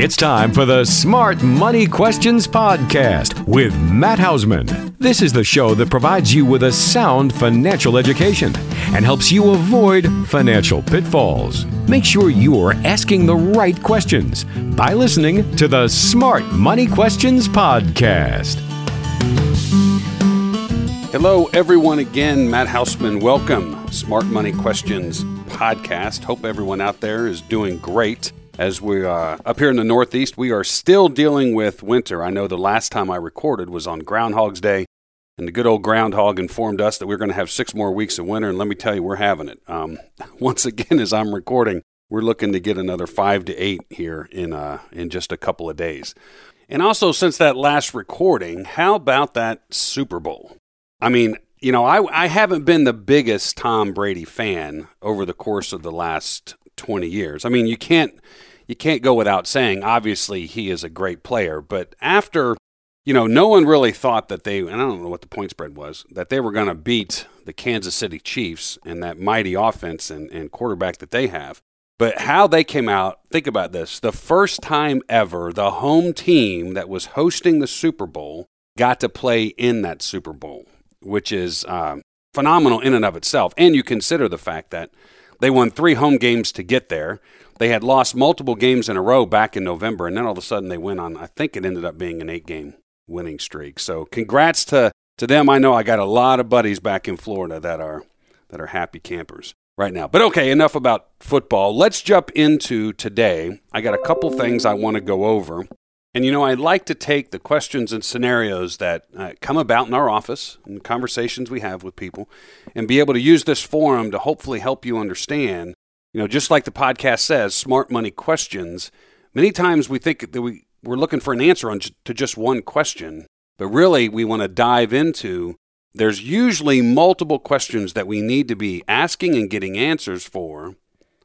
It's time for the Smart Money Questions Podcast with Matt Hausman. This is the show that provides you with a sound financial education and helps you avoid financial pitfalls. Make sure you are asking the right questions by listening to the Smart Money Questions Podcast. Hello, everyone, again. Matt Hausman, welcome. Smart Money Questions Podcast. Hope everyone out there is doing great as we are uh, up here in the Northeast, we are still dealing with winter. I know the last time I recorded was on Groundhog's Day, and the good old groundhog informed us that we are going to have six more weeks of winter. And let me tell you, we're having it. Um, once again, as I'm recording, we're looking to get another five to eight here in uh, in just a couple of days. And also, since that last recording, how about that Super Bowl? I mean, you know, I, I haven't been the biggest Tom Brady fan over the course of the last 20 years. I mean, you can't you can't go without saying, obviously, he is a great player. But after, you know, no one really thought that they, and I don't know what the point spread was, that they were going to beat the Kansas City Chiefs and that mighty offense and, and quarterback that they have. But how they came out, think about this the first time ever, the home team that was hosting the Super Bowl got to play in that Super Bowl, which is um, phenomenal in and of itself. And you consider the fact that they won three home games to get there. They had lost multiple games in a row back in November, and then all of a sudden they went on, I think it ended up being an eight game winning streak. So congrats to, to them. I know I got a lot of buddies back in Florida that are, that are happy campers right now. But okay, enough about football. Let's jump into today. I got a couple things I want to go over. And you know, I like to take the questions and scenarios that uh, come about in our office and conversations we have with people and be able to use this forum to hopefully help you understand you know, just like the podcast says, smart money questions. Many times we think that we, we're looking for an answer on, to just one question, but really we want to dive into. There's usually multiple questions that we need to be asking and getting answers for,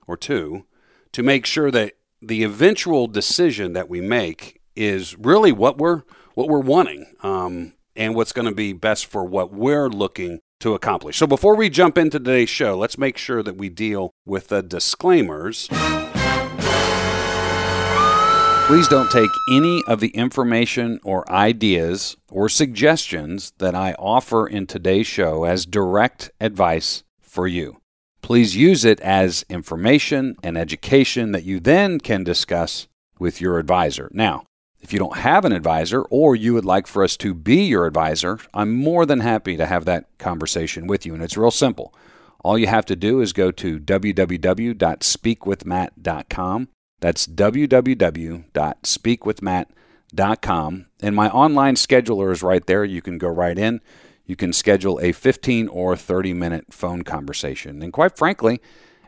or two, to make sure that the eventual decision that we make is really what we're what we're wanting, um, and what's going to be best for what we're looking to accomplish. So before we jump into today's show, let's make sure that we deal with the disclaimers. Please don't take any of the information or ideas or suggestions that I offer in today's show as direct advice for you. Please use it as information and education that you then can discuss with your advisor. Now, if you don't have an advisor or you would like for us to be your advisor, I'm more than happy to have that conversation with you. And it's real simple. All you have to do is go to www.speakwithmatt.com. That's www.speakwithmatt.com. And my online scheduler is right there. You can go right in. You can schedule a 15 or 30 minute phone conversation. And quite frankly,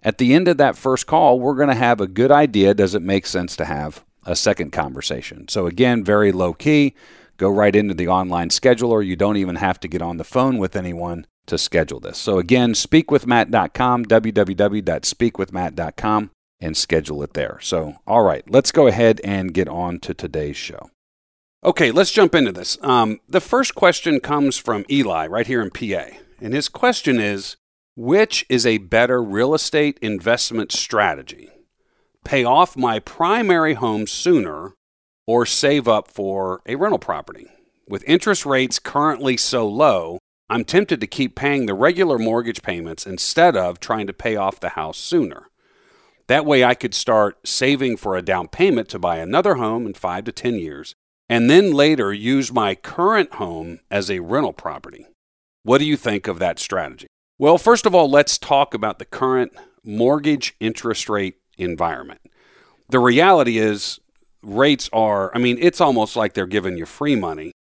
at the end of that first call, we're going to have a good idea does it make sense to have a second conversation. So, again, very low key. Go right into the online scheduler. You don't even have to get on the phone with anyone to schedule this. So, again, speakwithmatt.com, www.speakwithmatt.com, and schedule it there. So, all right, let's go ahead and get on to today's show. Okay, let's jump into this. Um, the first question comes from Eli right here in PA. And his question is Which is a better real estate investment strategy? Pay off my primary home sooner or save up for a rental property. With interest rates currently so low, I'm tempted to keep paying the regular mortgage payments instead of trying to pay off the house sooner. That way, I could start saving for a down payment to buy another home in five to 10 years, and then later use my current home as a rental property. What do you think of that strategy? Well, first of all, let's talk about the current mortgage interest rate environment. The reality is, rates are, I mean, it's almost like they're giving you free money.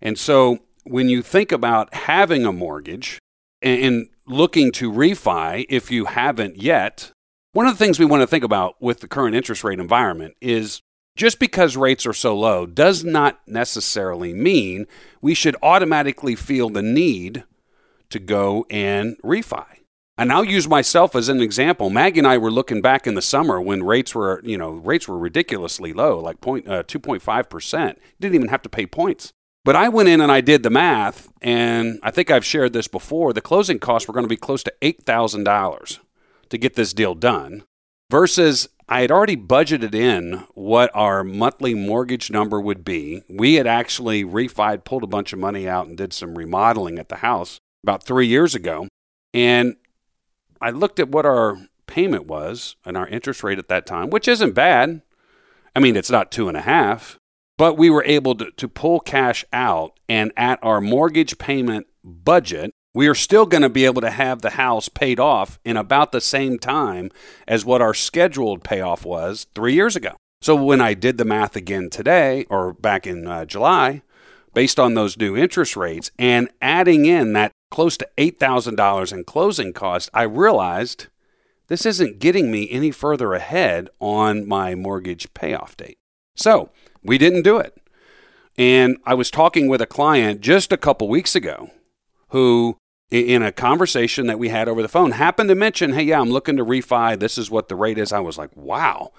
And so when you think about having a mortgage and looking to refi, if you haven't yet, one of the things we want to think about with the current interest rate environment is just because rates are so low does not necessarily mean we should automatically feel the need to go and refi. And I'll use myself as an example. Maggie and I were looking back in the summer when rates were, you know, rates were ridiculously low, like point, uh, 2.5%. Didn't even have to pay points. But I went in and I did the math, and I think I've shared this before. The closing costs were going to be close to $8,000 to get this deal done versus I had already budgeted in what our monthly mortgage number would be. We had actually refied, pulled a bunch of money out, and did some remodeling at the house about three years ago. And I looked at what our payment was and our interest rate at that time, which isn't bad. I mean, it's not two and a half, but we were able to, to pull cash out. And at our mortgage payment budget, we are still going to be able to have the house paid off in about the same time as what our scheduled payoff was three years ago. So when I did the math again today or back in uh, July, based on those new interest rates and adding in that close to $8,000 in closing costs, I realized this isn't getting me any further ahead on my mortgage payoff date. So we didn't do it. And I was talking with a client just a couple weeks ago who, in a conversation that we had over the phone, happened to mention, Hey, yeah, I'm looking to refi. This is what the rate is. I was like, Wow.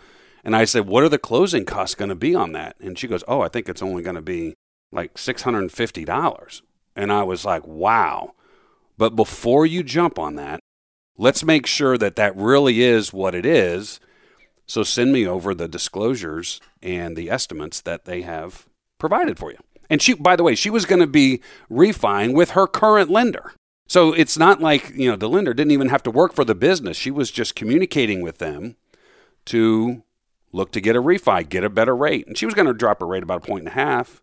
And I said, What are the closing costs going to be on that? And she goes, Oh, I think it's only going to be like $650. And I was like, Wow. But before you jump on that, let's make sure that that really is what it is. So send me over the disclosures and the estimates that they have provided for you. And she, by the way, she was going to be refining with her current lender. So it's not like, you know, the lender didn't even have to work for the business. She was just communicating with them to look to get a refi, get a better rate. And she was going to drop her rate about a point and a half.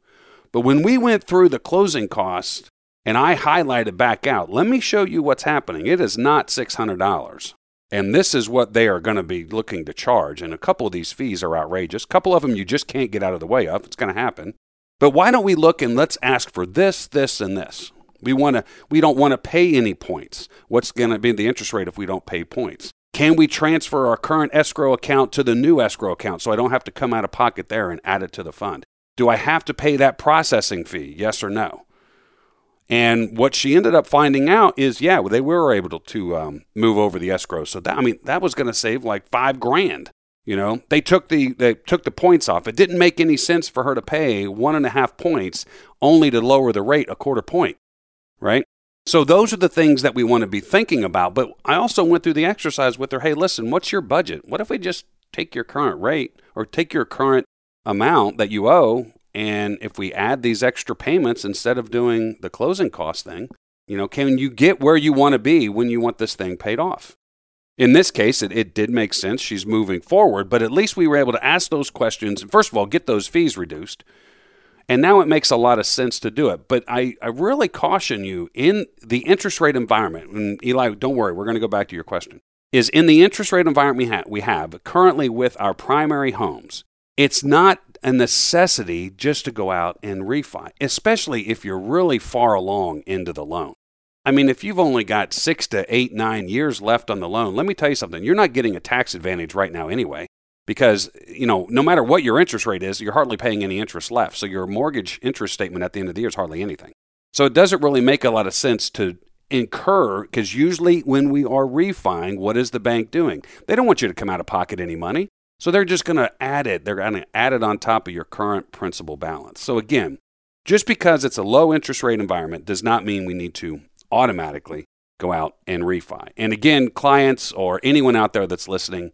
But when we went through the closing costs and I highlight it back out, let me show you what's happening. It is not $600. And this is what they are going to be looking to charge. And a couple of these fees are outrageous. A couple of them you just can't get out of the way of. It's going to happen. But why don't we look and let's ask for this, this, and this? We want to. We don't want to pay any points. What's going to be the interest rate if we don't pay points? Can we transfer our current escrow account to the new escrow account so I don't have to come out of pocket there and add it to the fund? Do I have to pay that processing fee? Yes or no? And what she ended up finding out is, yeah, they were able to um, move over the escrow. So that I mean, that was going to save like five grand you know, they took the they took the points off. It didn't make any sense for her to pay one and a half points only to lower the rate a quarter point, right? So those are the things that we want to be thinking about. But I also went through the exercise with her. Hey, listen, what's your budget? What if we just take your current rate or take your current amount that you owe, and if we add these extra payments instead of doing the closing cost thing, you know, can you get where you want to be when you want this thing paid off? In this case, it, it did make sense. She's moving forward, but at least we were able to ask those questions. First of all, get those fees reduced. And now it makes a lot of sense to do it. But I, I really caution you in the interest rate environment, and Eli, don't worry, we're going to go back to your question, is in the interest rate environment we, ha- we have currently with our primary homes, it's not a necessity just to go out and refi, especially if you're really far along into the loan. I mean, if you've only got six to eight, nine years left on the loan, let me tell you something. You're not getting a tax advantage right now anyway, because, you know, no matter what your interest rate is, you're hardly paying any interest left. So your mortgage interest statement at the end of the year is hardly anything. So it doesn't really make a lot of sense to incur, because usually when we are refining, what is the bank doing? They don't want you to come out of pocket any money. So they're just going to add it. They're going to add it on top of your current principal balance. So again, just because it's a low interest rate environment does not mean we need to automatically go out and refi. And again, clients or anyone out there that's listening,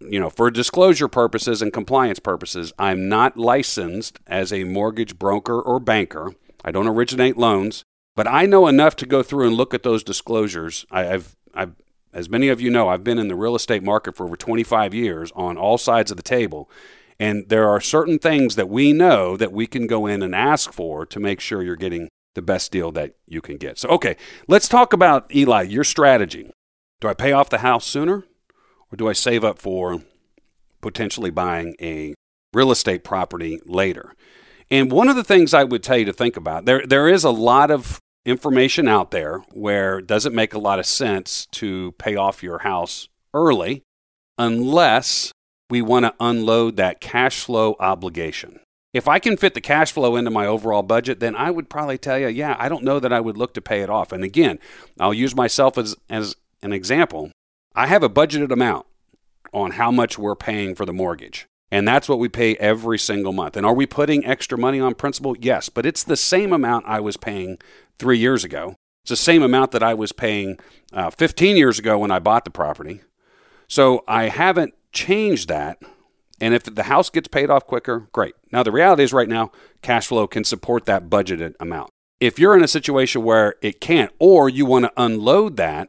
you know, for disclosure purposes and compliance purposes, I'm not licensed as a mortgage broker or banker. I don't originate loans, but I know enough to go through and look at those disclosures. I, have I've, as many of you know, I've been in the real estate market for over 25 years on all sides of the table. And there are certain things that we know that we can go in and ask for to make sure you're getting the best deal that you can get. So, okay, let's talk about Eli, your strategy. Do I pay off the house sooner or do I save up for potentially buying a real estate property later? And one of the things I would tell you to think about, there, there is a lot of information out there where it doesn't make a lot of sense to pay off your house early unless we want to unload that cash flow obligation. If I can fit the cash flow into my overall budget, then I would probably tell you, yeah, I don't know that I would look to pay it off. And again, I'll use myself as, as an example. I have a budgeted amount on how much we're paying for the mortgage. And that's what we pay every single month. And are we putting extra money on principal? Yes, but it's the same amount I was paying three years ago. It's the same amount that I was paying uh, 15 years ago when I bought the property. So I haven't changed that. And if the house gets paid off quicker, great. Now, the reality is right now, cash flow can support that budgeted amount. If you're in a situation where it can't, or you want to unload that,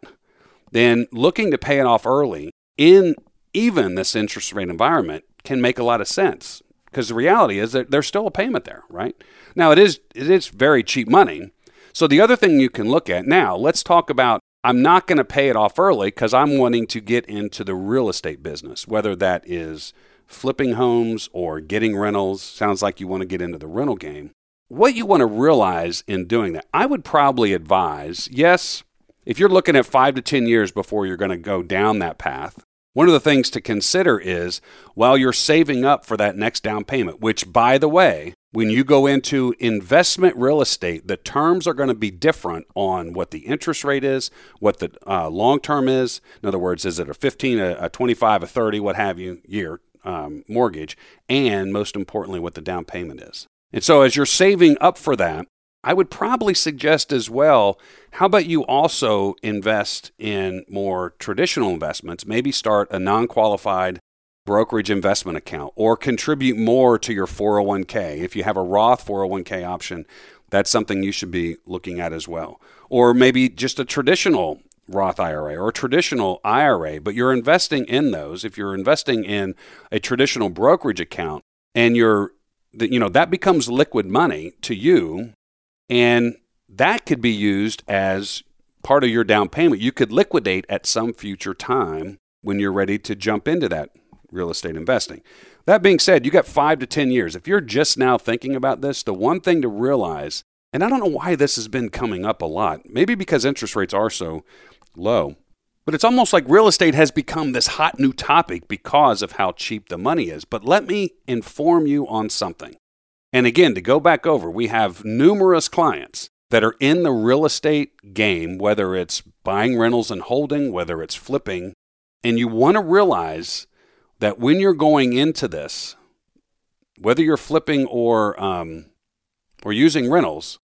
then looking to pay it off early in even this interest rate environment can make a lot of sense because the reality is that there's still a payment there, right? Now it is it is very cheap money. So the other thing you can look at now, let's talk about I'm not going to pay it off early because I'm wanting to get into the real estate business, whether that is flipping homes or getting rentals. Sounds like you want to get into the rental game. What you want to realize in doing that, I would probably advise, yes, if you're looking at five to 10 years before you're going to go down that path, one of the things to consider is while you're saving up for that next down payment, which, by the way, when you go into investment real estate, the terms are going to be different on what the interest rate is, what the uh, long term is. In other words, is it a 15, a, a 25, a 30, what have you, year um, mortgage, and most importantly, what the down payment is. And so, as you're saving up for that, I would probably suggest as well how about you also invest in more traditional investments? Maybe start a non qualified brokerage investment account or contribute more to your 401k. If you have a Roth 401k option, that's something you should be looking at as well. Or maybe just a traditional Roth IRA or a traditional IRA, but you're investing in those. If you're investing in a traditional brokerage account and you're you know that becomes liquid money to you and that could be used as part of your down payment. You could liquidate at some future time when you're ready to jump into that real estate investing. That being said, you got five to 10 years. If you're just now thinking about this, the one thing to realize, and I don't know why this has been coming up a lot, maybe because interest rates are so low, but it's almost like real estate has become this hot new topic because of how cheap the money is. But let me inform you on something. And again, to go back over, we have numerous clients that are in the real estate game, whether it's buying rentals and holding, whether it's flipping. And you want to realize that when you're going into this, whether you're flipping or, um, or using rentals,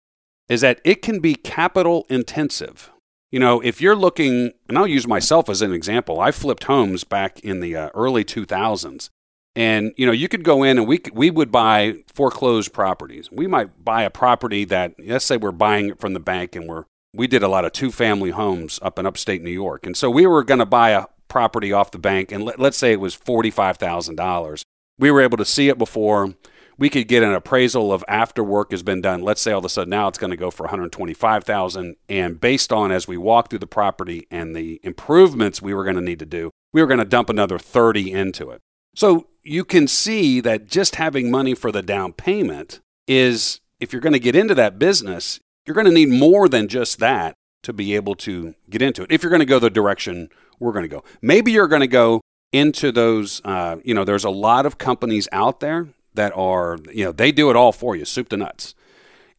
is that it can be capital intensive. You know, if you're looking, and I'll use myself as an example, I flipped homes back in the uh, early 2000s. And you know, you could go in and we we would buy foreclosed properties. We might buy a property that let's say we're buying it from the bank and we're we did a lot of two family homes up in upstate New York. And so we were going to buy a property off the bank and let, let's say it was $45,000. We were able to see it before we could get an appraisal of after work has been done. Let's say all of a sudden now it's going to go for 125,000 and based on as we walk through the property and the improvements we were going to need to do, we were going to dump another 30 into it. So you can see that just having money for the down payment is, if you're going to get into that business, you're going to need more than just that to be able to get into it. If you're going to go the direction we're going to go, maybe you're going to go into those, uh, you know, there's a lot of companies out there that are, you know, they do it all for you, soup to nuts.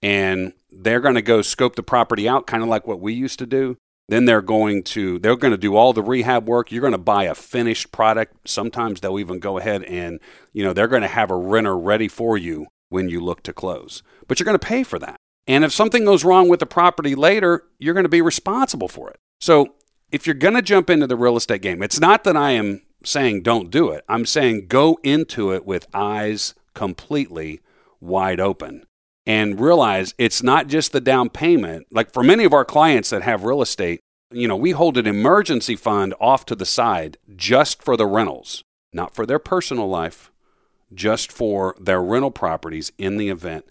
And they're going to go scope the property out, kind of like what we used to do. Then they're going to they're going to do all the rehab work. You're going to buy a finished product. Sometimes they'll even go ahead and, you know, they're going to have a renter ready for you when you look to close. But you're going to pay for that. And if something goes wrong with the property later, you're going to be responsible for it. So, if you're going to jump into the real estate game, it's not that I am saying don't do it. I'm saying go into it with eyes completely wide open and realize it's not just the down payment. Like for many of our clients that have real estate, you know, we hold an emergency fund off to the side just for the rentals, not for their personal life, just for their rental properties in the event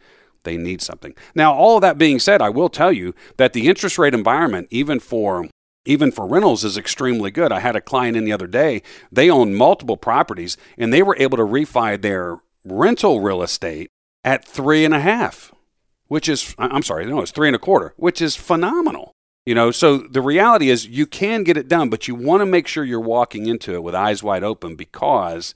they need something. Now, all of that being said, I will tell you that the interest rate environment, even for even for rentals is extremely good. I had a client in the other day, they own multiple properties and they were able to refi their rental real estate at three and a half, which is, I'm sorry, no, it's three and a quarter, which is phenomenal. You know, so the reality is you can get it done, but you want to make sure you're walking into it with eyes wide open because,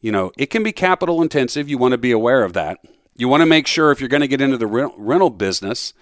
you know, it can be capital intensive. You want to be aware of that. You want to make sure if you're going to get into the rental business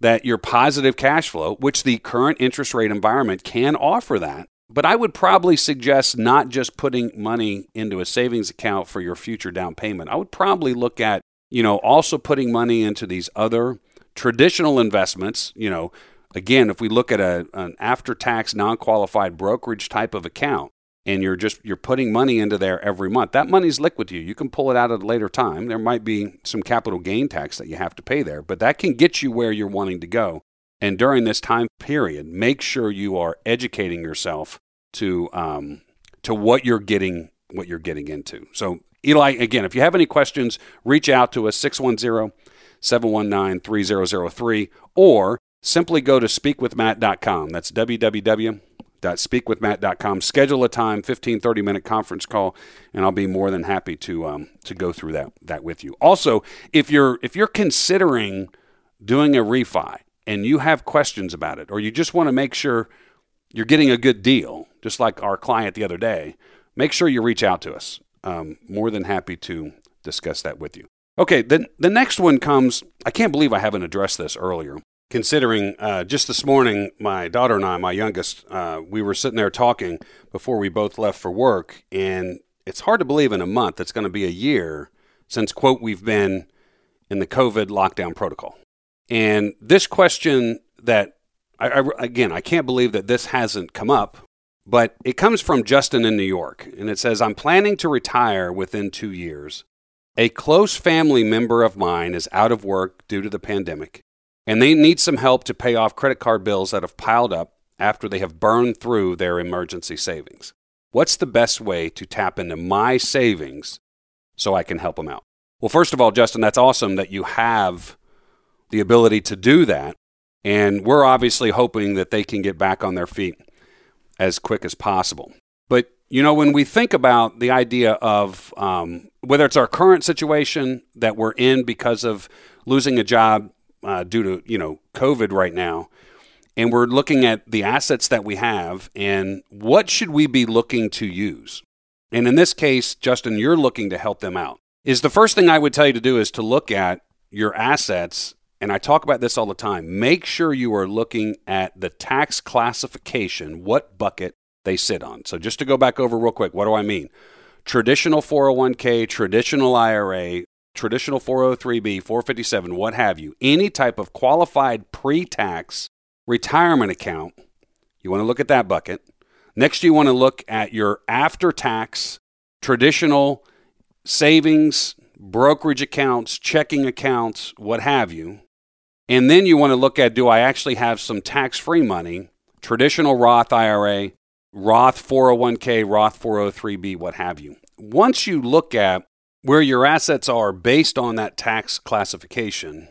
that your positive cash flow, which the current interest rate environment can offer that. But I would probably suggest not just putting money into a savings account for your future down payment. I would probably look at you know, also putting money into these other traditional investments, you know, again, if we look at a, an after tax non qualified brokerage type of account, and you're just you're putting money into there every month. That money's liquid to you. You can pull it out at a later time. There might be some capital gain tax that you have to pay there, but that can get you where you're wanting to go. And during this time period, make sure you are educating yourself to um, to what you're getting what you're getting into. So Eli, again, if you have any questions, reach out to us 610 719 3003 or simply go to speakwithmatt.com. That's www.speakwithmatt.com. Schedule a time, 15, 30 minute conference call, and I'll be more than happy to, um, to go through that, that with you. Also, if you're, if you're considering doing a refi and you have questions about it, or you just want to make sure you're getting a good deal, just like our client the other day, make sure you reach out to us. Um, more than happy to discuss that with you. Okay, then the next one comes. I can't believe I haven't addressed this earlier. Considering uh, just this morning, my daughter and I, my youngest, uh, we were sitting there talking before we both left for work, and it's hard to believe in a month it's going to be a year since quote we've been in the COVID lockdown protocol. And this question that I, I, again, I can't believe that this hasn't come up, but it comes from Justin in New York. And it says, I'm planning to retire within two years. A close family member of mine is out of work due to the pandemic, and they need some help to pay off credit card bills that have piled up after they have burned through their emergency savings. What's the best way to tap into my savings so I can help them out? Well, first of all, Justin, that's awesome that you have the ability to do that. And we're obviously hoping that they can get back on their feet as quick as possible. But, you know, when we think about the idea of um, whether it's our current situation that we're in because of losing a job uh, due to, you know, COVID right now, and we're looking at the assets that we have and what should we be looking to use? And in this case, Justin, you're looking to help them out. Is the first thing I would tell you to do is to look at your assets and I talk about this all the time, make sure you are looking at the tax classification, what bucket they sit on. So just to go back over real quick, what do I mean? Traditional 401k, traditional IRA, traditional 403b, 457, what have you. Any type of qualified pre-tax retirement account, you want to look at that bucket. Next, you want to look at your after-tax traditional savings, brokerage accounts, checking accounts, what have you. And then you want to look at do I actually have some tax free money, traditional Roth IRA, Roth 401k, Roth 403b, what have you. Once you look at where your assets are based on that tax classification,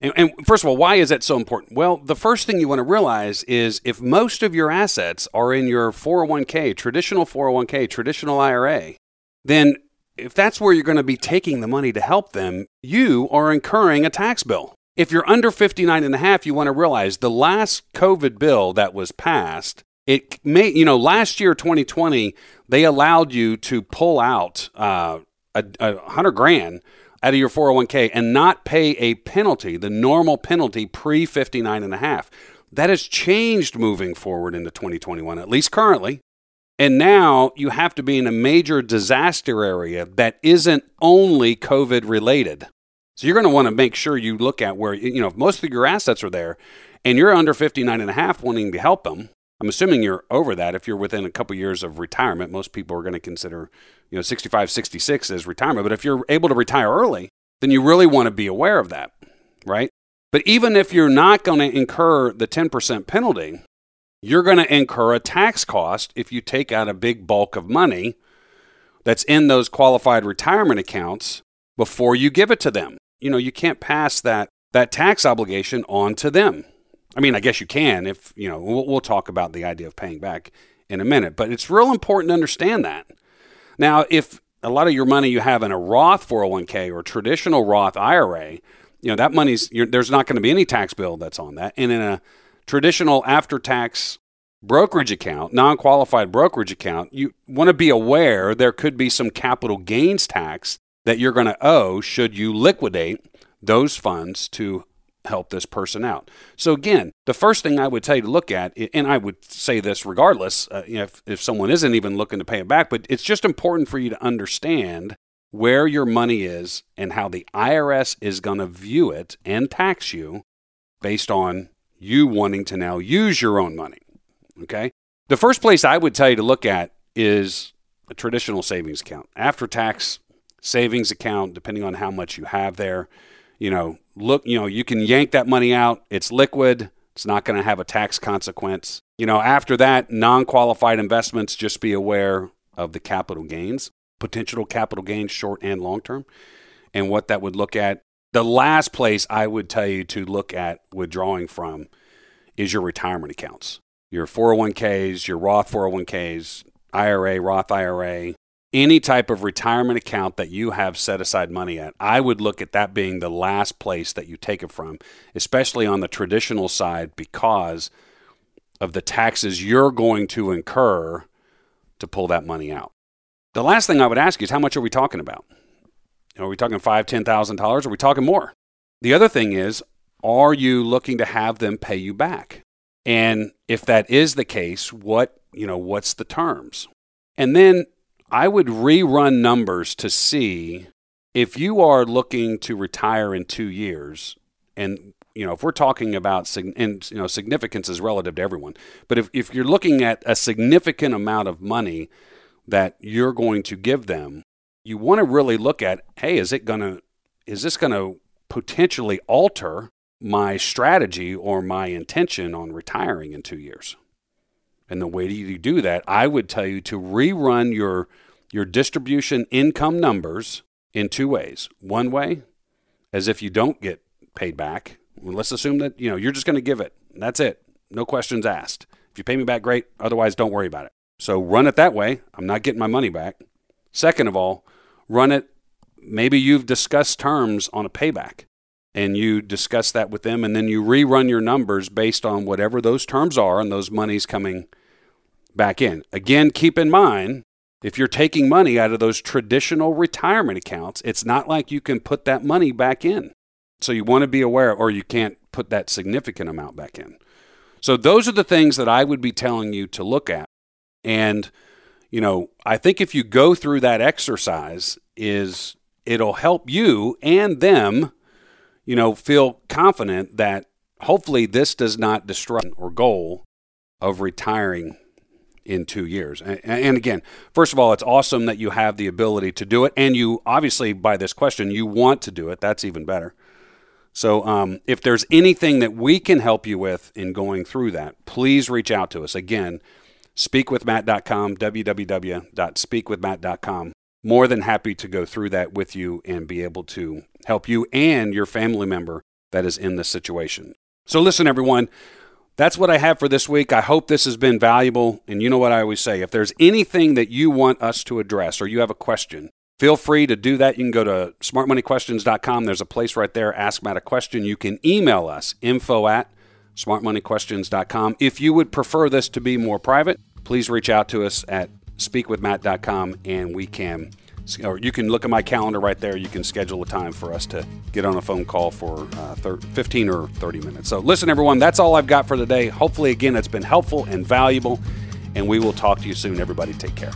and, and, first of all, why is that so important? Well, the first thing you want to realize is if most of your assets are in your 401k, traditional 401k, traditional IRA, then if that's where you're going to be taking the money to help them, you are incurring a tax bill. If you're under 59 and a half, you want to realize the last COVID bill that was passed, it may, you know, last year, 2020, they allowed you to pull out uh, a, a hundred grand out of your 401k and not pay a penalty, the normal penalty pre 59 and a half. That has changed moving forward into 2021, at least currently. And now you have to be in a major disaster area that isn't only COVID related. So you're going to want to make sure you look at where, you know, if most of your assets are there and you're under 59 and a half wanting to help them, I'm assuming you're over that. If you're within a couple years of retirement, most people are going to consider, you know, 65, 66 as retirement. But if you're able to retire early, then you really want to be aware of that, right? But even if you're not going to incur the 10% penalty, you're going to incur a tax cost if you take out a big bulk of money that's in those qualified retirement accounts before you give it to them you know, you can't pass that that tax obligation on to them. I mean, I guess you can if, you know, we'll, we'll talk about the idea of paying back in a minute, but it's real important to understand that. Now, if a lot of your money you have in a Roth 401k or traditional Roth IRA, you know, that money's, there's not going to be any tax bill that's on that. And in a traditional after tax brokerage account, non qualified brokerage account, you want to be aware there could be some capital gains tax that you're going to owe should you liquidate those funds to help this person out. So again, the first thing I would tell you to look at, and I would say this regardless, uh, if if someone isn't even looking to pay it back, but it's just important for you to understand where your money is and how the IRS is going to view it and tax you based on you wanting to now use your own money. Okay? The first place I would tell you to look at is a traditional savings account. After tax savings account, depending on how much you have there, you know, look, you know, you can yank that money out. It's liquid. It's not going to have a tax consequence. You know, after that, non qualified investments, just be aware of the capital gains, potential capital gains, short and long term, and what that would look at. The last place I would tell you to look at withdrawing from is your retirement accounts, your 401ks, your Roth 401ks, IRA, Roth IRA, any type of retirement account that you have set aside money at, I would look at that being the last place that you take it from, especially on the traditional side because of the taxes you're going to incur to pull that money out. The last thing I would ask you is how much are we talking about? Are we talking five, ten thousand dollars? Are we talking more? The other thing is, are you looking to have them pay you back? And if that is the case, what you know, what's the terms? And then I would rerun numbers to see if you are looking to retire in two years, and you know if we're talking about and you know significance is relative to everyone, but if if you're looking at a significant amount of money that you're going to give them, you want to really look at hey, is it gonna is this to potentially alter my strategy or my intention on retiring in two years? And the way you do that, I would tell you to rerun your your distribution income numbers in two ways. One way, as if you don't get paid back. Let's assume that you know you're just going to give it. That's it. No questions asked. If you pay me back, great. Otherwise, don't worry about it. So run it that way. I'm not getting my money back. Second of all, run it. Maybe you've discussed terms on a payback and you discuss that with them, and then you rerun your numbers based on whatever those terms are and those monies coming back in. Again, keep in mind if you're taking money out of those traditional retirement accounts, it's not like you can put that money back in. So you want to be aware, or you can't put that significant amount back in. So those are the things that I would be telling you to look at. And, you know, I think if you go through that exercise, is it'll help you and them, you know, feel confident that hopefully this does not destroy or goal of retiring in two years. And, and, again, first of all, it's awesome that you have the ability to do it. And you obviously, by this question, you want to do it. That's even better. So um, if there's anything that we can help you with in going through that, please reach out to us. Again, speakwithmatt.com, www.speakwithmatt.com. More than happy to go through that with you and be able to help you and your family member that is in this situation. So, listen, everyone, that's what I have for this week. I hope this has been valuable. And you know what I always say if there's anything that you want us to address or you have a question, feel free to do that. You can go to smartmoneyquestions.com. There's a place right there, Ask Matt a Question. You can email us, info at smartmoneyquestions.com. If you would prefer this to be more private, please reach out to us at speakwithmatt.com and we can or you can look at my calendar right there. You can schedule a time for us to get on a phone call for uh, 15 or 30 minutes. So, listen, everyone, that's all I've got for today. Hopefully, again, it's been helpful and valuable, and we will talk to you soon. Everybody, take care.